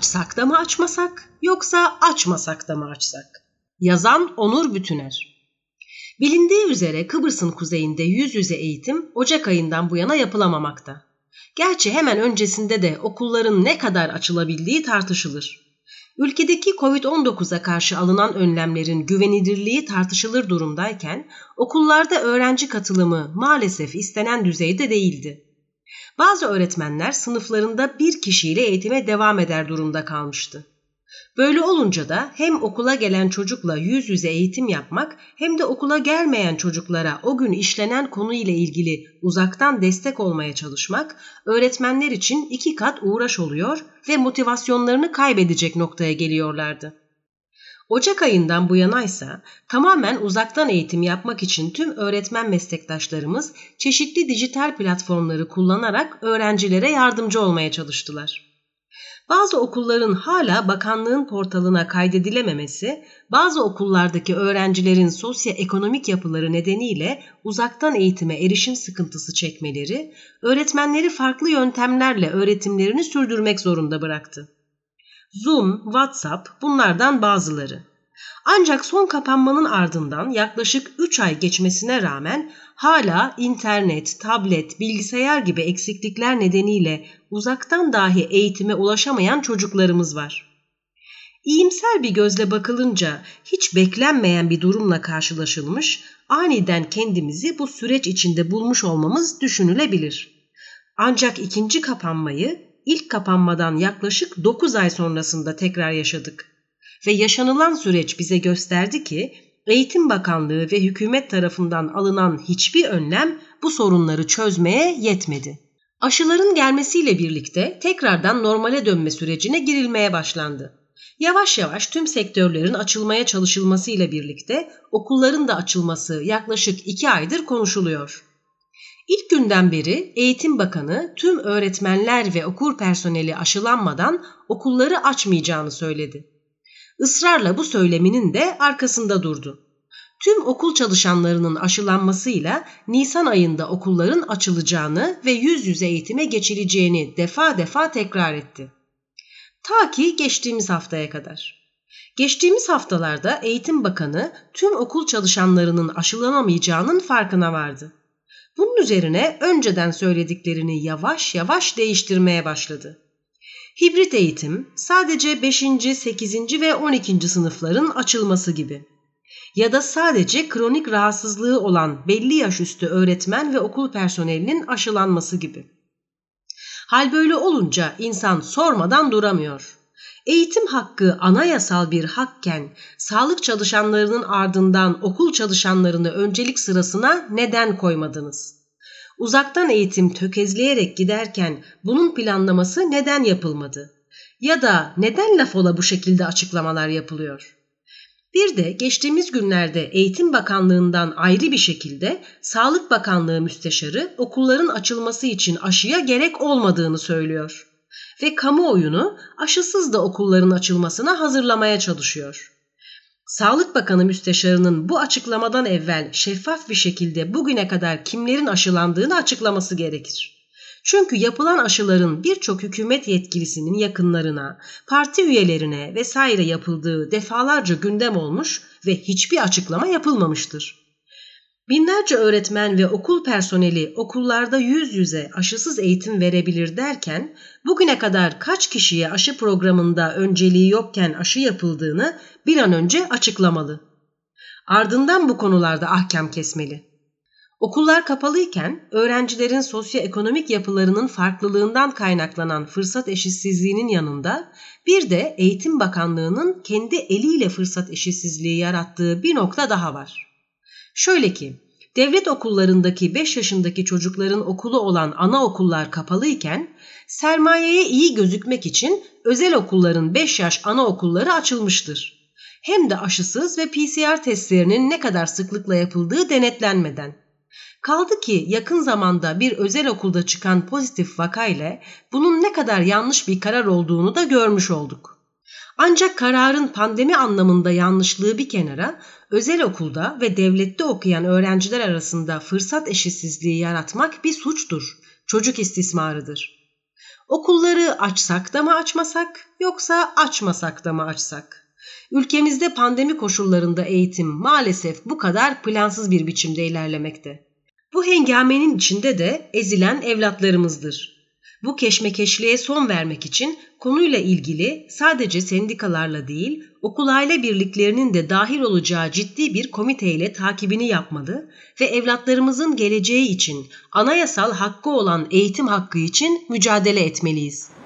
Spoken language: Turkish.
açsak da mı açmasak yoksa açmasak da mı açsak? Yazan Onur Bütüner Bilindiği üzere Kıbrıs'ın kuzeyinde yüz yüze eğitim Ocak ayından bu yana yapılamamakta. Gerçi hemen öncesinde de okulların ne kadar açılabildiği tartışılır. Ülkedeki Covid-19'a karşı alınan önlemlerin güvenilirliği tartışılır durumdayken okullarda öğrenci katılımı maalesef istenen düzeyde değildi. Bazı öğretmenler sınıflarında bir kişiyle eğitime devam eder durumda kalmıştı. Böyle olunca da hem okula gelen çocukla yüz yüze eğitim yapmak hem de okula gelmeyen çocuklara o gün işlenen konu ile ilgili uzaktan destek olmaya çalışmak öğretmenler için iki kat uğraş oluyor ve motivasyonlarını kaybedecek noktaya geliyorlardı. Ocak ayından bu yana ise tamamen uzaktan eğitim yapmak için tüm öğretmen meslektaşlarımız çeşitli dijital platformları kullanarak öğrencilere yardımcı olmaya çalıştılar. Bazı okulların hala bakanlığın portalına kaydedilememesi, bazı okullardaki öğrencilerin sosyoekonomik yapıları nedeniyle uzaktan eğitime erişim sıkıntısı çekmeleri, öğretmenleri farklı yöntemlerle öğretimlerini sürdürmek zorunda bıraktı. Zoom, WhatsApp bunlardan bazıları. Ancak son kapanmanın ardından yaklaşık 3 ay geçmesine rağmen hala internet, tablet, bilgisayar gibi eksiklikler nedeniyle uzaktan dahi eğitime ulaşamayan çocuklarımız var. İyimser bir gözle bakılınca hiç beklenmeyen bir durumla karşılaşılmış, aniden kendimizi bu süreç içinde bulmuş olmamız düşünülebilir. Ancak ikinci kapanmayı ilk kapanmadan yaklaşık 9 ay sonrasında tekrar yaşadık. Ve yaşanılan süreç bize gösterdi ki Eğitim Bakanlığı ve hükümet tarafından alınan hiçbir önlem bu sorunları çözmeye yetmedi. Aşıların gelmesiyle birlikte tekrardan normale dönme sürecine girilmeye başlandı. Yavaş yavaş tüm sektörlerin açılmaya çalışılmasıyla birlikte okulların da açılması yaklaşık iki aydır konuşuluyor. İlk günden beri Eğitim Bakanı tüm öğretmenler ve okul personeli aşılanmadan okulları açmayacağını söyledi. Israrla bu söyleminin de arkasında durdu. Tüm okul çalışanlarının aşılanmasıyla Nisan ayında okulların açılacağını ve yüz yüze eğitime geçileceğini defa defa tekrar etti. Ta ki geçtiğimiz haftaya kadar. Geçtiğimiz haftalarda Eğitim Bakanı tüm okul çalışanlarının aşılanamayacağının farkına vardı. Bunun üzerine önceden söylediklerini yavaş yavaş değiştirmeye başladı. Hibrit eğitim sadece 5. 8. ve 12. sınıfların açılması gibi. Ya da sadece kronik rahatsızlığı olan belli yaş üstü öğretmen ve okul personelinin aşılanması gibi. Hal böyle olunca insan sormadan duramıyor. Eğitim hakkı anayasal bir hakken sağlık çalışanlarının ardından okul çalışanlarını öncelik sırasına neden koymadınız? Uzaktan eğitim tökezleyerek giderken bunun planlaması neden yapılmadı? Ya da neden laf ola bu şekilde açıklamalar yapılıyor? Bir de geçtiğimiz günlerde Eğitim Bakanlığı'ndan ayrı bir şekilde Sağlık Bakanlığı müsteşarı okulların açılması için aşıya gerek olmadığını söylüyor ve kamuoyunu aşısız da okulların açılmasına hazırlamaya çalışıyor. Sağlık Bakanı Müsteşarı'nın bu açıklamadan evvel şeffaf bir şekilde bugüne kadar kimlerin aşılandığını açıklaması gerekir. Çünkü yapılan aşıların birçok hükümet yetkilisinin yakınlarına, parti üyelerine vesaire yapıldığı defalarca gündem olmuş ve hiçbir açıklama yapılmamıştır. Binlerce öğretmen ve okul personeli okullarda yüz yüze aşısız eğitim verebilir derken bugüne kadar kaç kişiye aşı programında önceliği yokken aşı yapıldığını bir an önce açıklamalı. Ardından bu konularda ahkam kesmeli. Okullar kapalıyken öğrencilerin sosyoekonomik yapılarının farklılığından kaynaklanan fırsat eşitsizliğinin yanında bir de Eğitim Bakanlığı'nın kendi eliyle fırsat eşitsizliği yarattığı bir nokta daha var. Şöyle ki, devlet okullarındaki 5 yaşındaki çocukların okulu olan anaokullar kapalıyken sermayeye iyi gözükmek için özel okulların 5 yaş anaokulları açılmıştır. Hem de aşısız ve PCR testlerinin ne kadar sıklıkla yapıldığı denetlenmeden. Kaldı ki yakın zamanda bir özel okulda çıkan pozitif vaka ile bunun ne kadar yanlış bir karar olduğunu da görmüş olduk. Ancak kararın pandemi anlamında yanlışlığı bir kenara, özel okulda ve devlette okuyan öğrenciler arasında fırsat eşitsizliği yaratmak bir suçtur, çocuk istismarıdır. Okulları açsak da mı açmasak yoksa açmasak da mı açsak? Ülkemizde pandemi koşullarında eğitim maalesef bu kadar plansız bir biçimde ilerlemekte. Bu hengamenin içinde de ezilen evlatlarımızdır. Bu keşmekeşliğe son vermek için konuyla ilgili sadece sendikalarla değil, okul aile birliklerinin de dahil olacağı ciddi bir komiteyle takibini yapmalı ve evlatlarımızın geleceği için anayasal hakkı olan eğitim hakkı için mücadele etmeliyiz.